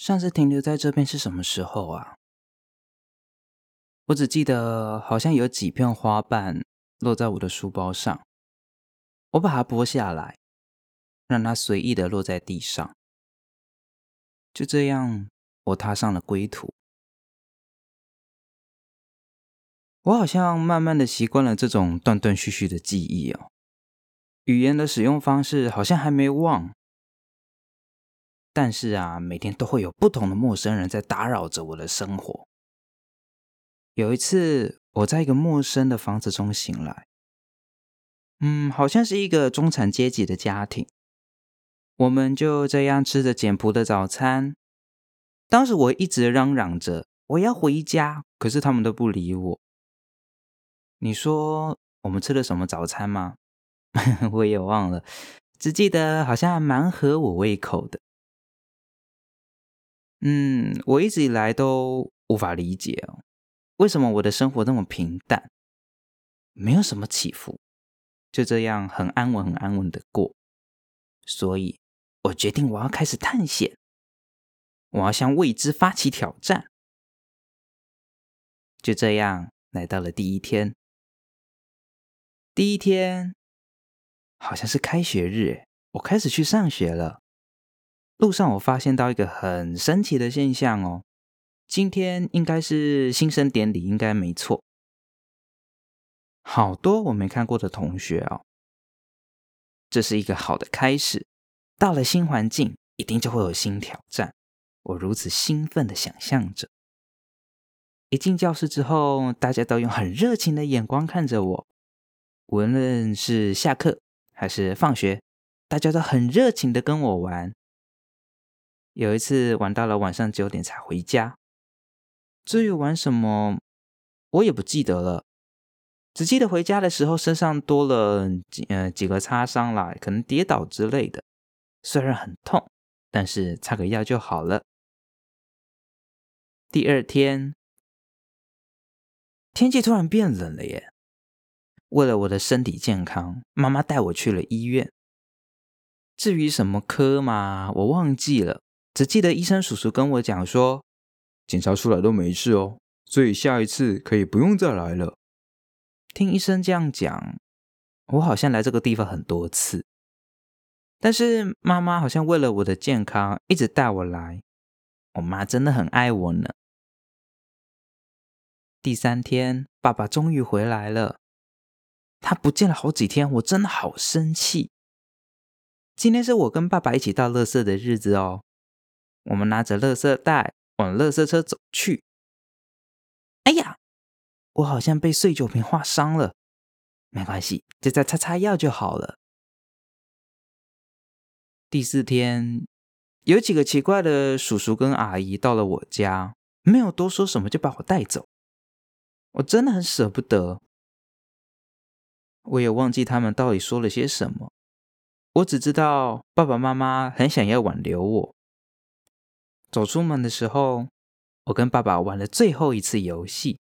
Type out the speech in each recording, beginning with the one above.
上次停留在这边是什么时候啊？我只记得好像有几片花瓣落在我的书包上，我把它剥下来，让它随意的落在地上。就这样，我踏上了归途。我好像慢慢的习惯了这种断断续续的记忆哦，语言的使用方式好像还没忘。但是啊，每天都会有不同的陌生人在打扰着我的生活。有一次，我在一个陌生的房子中醒来，嗯，好像是一个中产阶级的家庭。我们就这样吃着简朴的早餐。当时我一直嚷嚷着我要回家，可是他们都不理我。你说我们吃了什么早餐吗？我也忘了，只记得好像蛮合我胃口的。嗯，我一直以来都无法理解哦，为什么我的生活那么平淡，没有什么起伏，就这样很安稳、很安稳的过。所以，我决定我要开始探险，我要向未知发起挑战。就这样，来到了第一天。第一天好像是开学日，我开始去上学了。路上我发现到一个很神奇的现象哦，今天应该是新生典礼，应该没错。好多我没看过的同学哦，这是一个好的开始。到了新环境，一定就会有新挑战。我如此兴奋的想象着。一进教室之后，大家都用很热情的眼光看着我，无论是下课还是放学，大家都很热情的跟我玩。有一次玩到了晚上九点才回家，至于玩什么，我也不记得了，只记得回家的时候身上多了几呃几个擦伤啦，可能跌倒之类的，虽然很痛，但是擦个药就好了。第二天，天气突然变冷了耶，为了我的身体健康，妈妈带我去了医院。至于什么科嘛，我忘记了。只记得医生叔叔跟我讲说，检查出来都没事哦，所以下一次可以不用再来了。听医生这样讲，我好像来这个地方很多次，但是妈妈好像为了我的健康一直带我来。我妈真的很爱我呢。第三天，爸爸终于回来了，他不见了好几天，我真的好生气。今天是我跟爸爸一起倒垃圾的日子哦。我们拿着垃圾袋往垃圾车走去。哎呀，我好像被碎酒瓶划伤了，没关系，就再擦擦药就好了。第四天，有几个奇怪的叔叔跟阿姨到了我家，没有多说什么就把我带走。我真的很舍不得，我也忘记他们到底说了些什么。我只知道爸爸妈妈很想要挽留我。走出门的时候，我跟爸爸玩了最后一次游戏。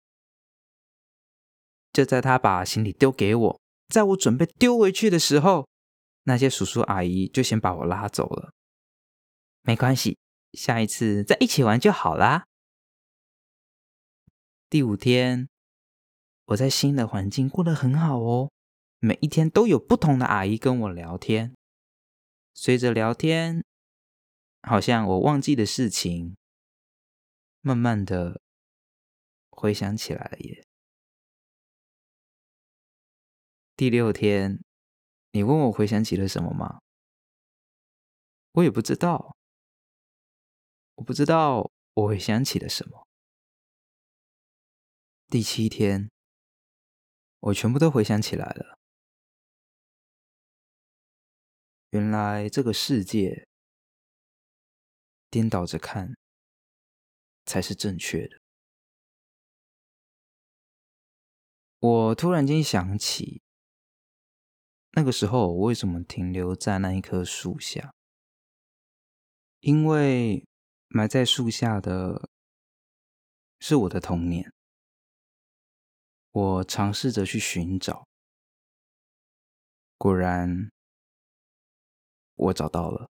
就在他把行李丢给我，在我准备丢回去的时候，那些叔叔阿姨就先把我拉走了。没关系，下一次再一起玩就好啦。第五天，我在新的环境过得很好哦，每一天都有不同的阿姨跟我聊天。随着聊天。好像我忘记的事情，慢慢的回想起来了耶。第六天，你问我回想起了什么吗？我也不知道，我不知道我回想起了什么。第七天，我全部都回想起来了。原来这个世界。颠倒着看才是正确的。我突然间想起，那个时候我为什么停留在那一棵树下？因为埋在树下的是我的童年。我尝试着去寻找，果然，我找到了。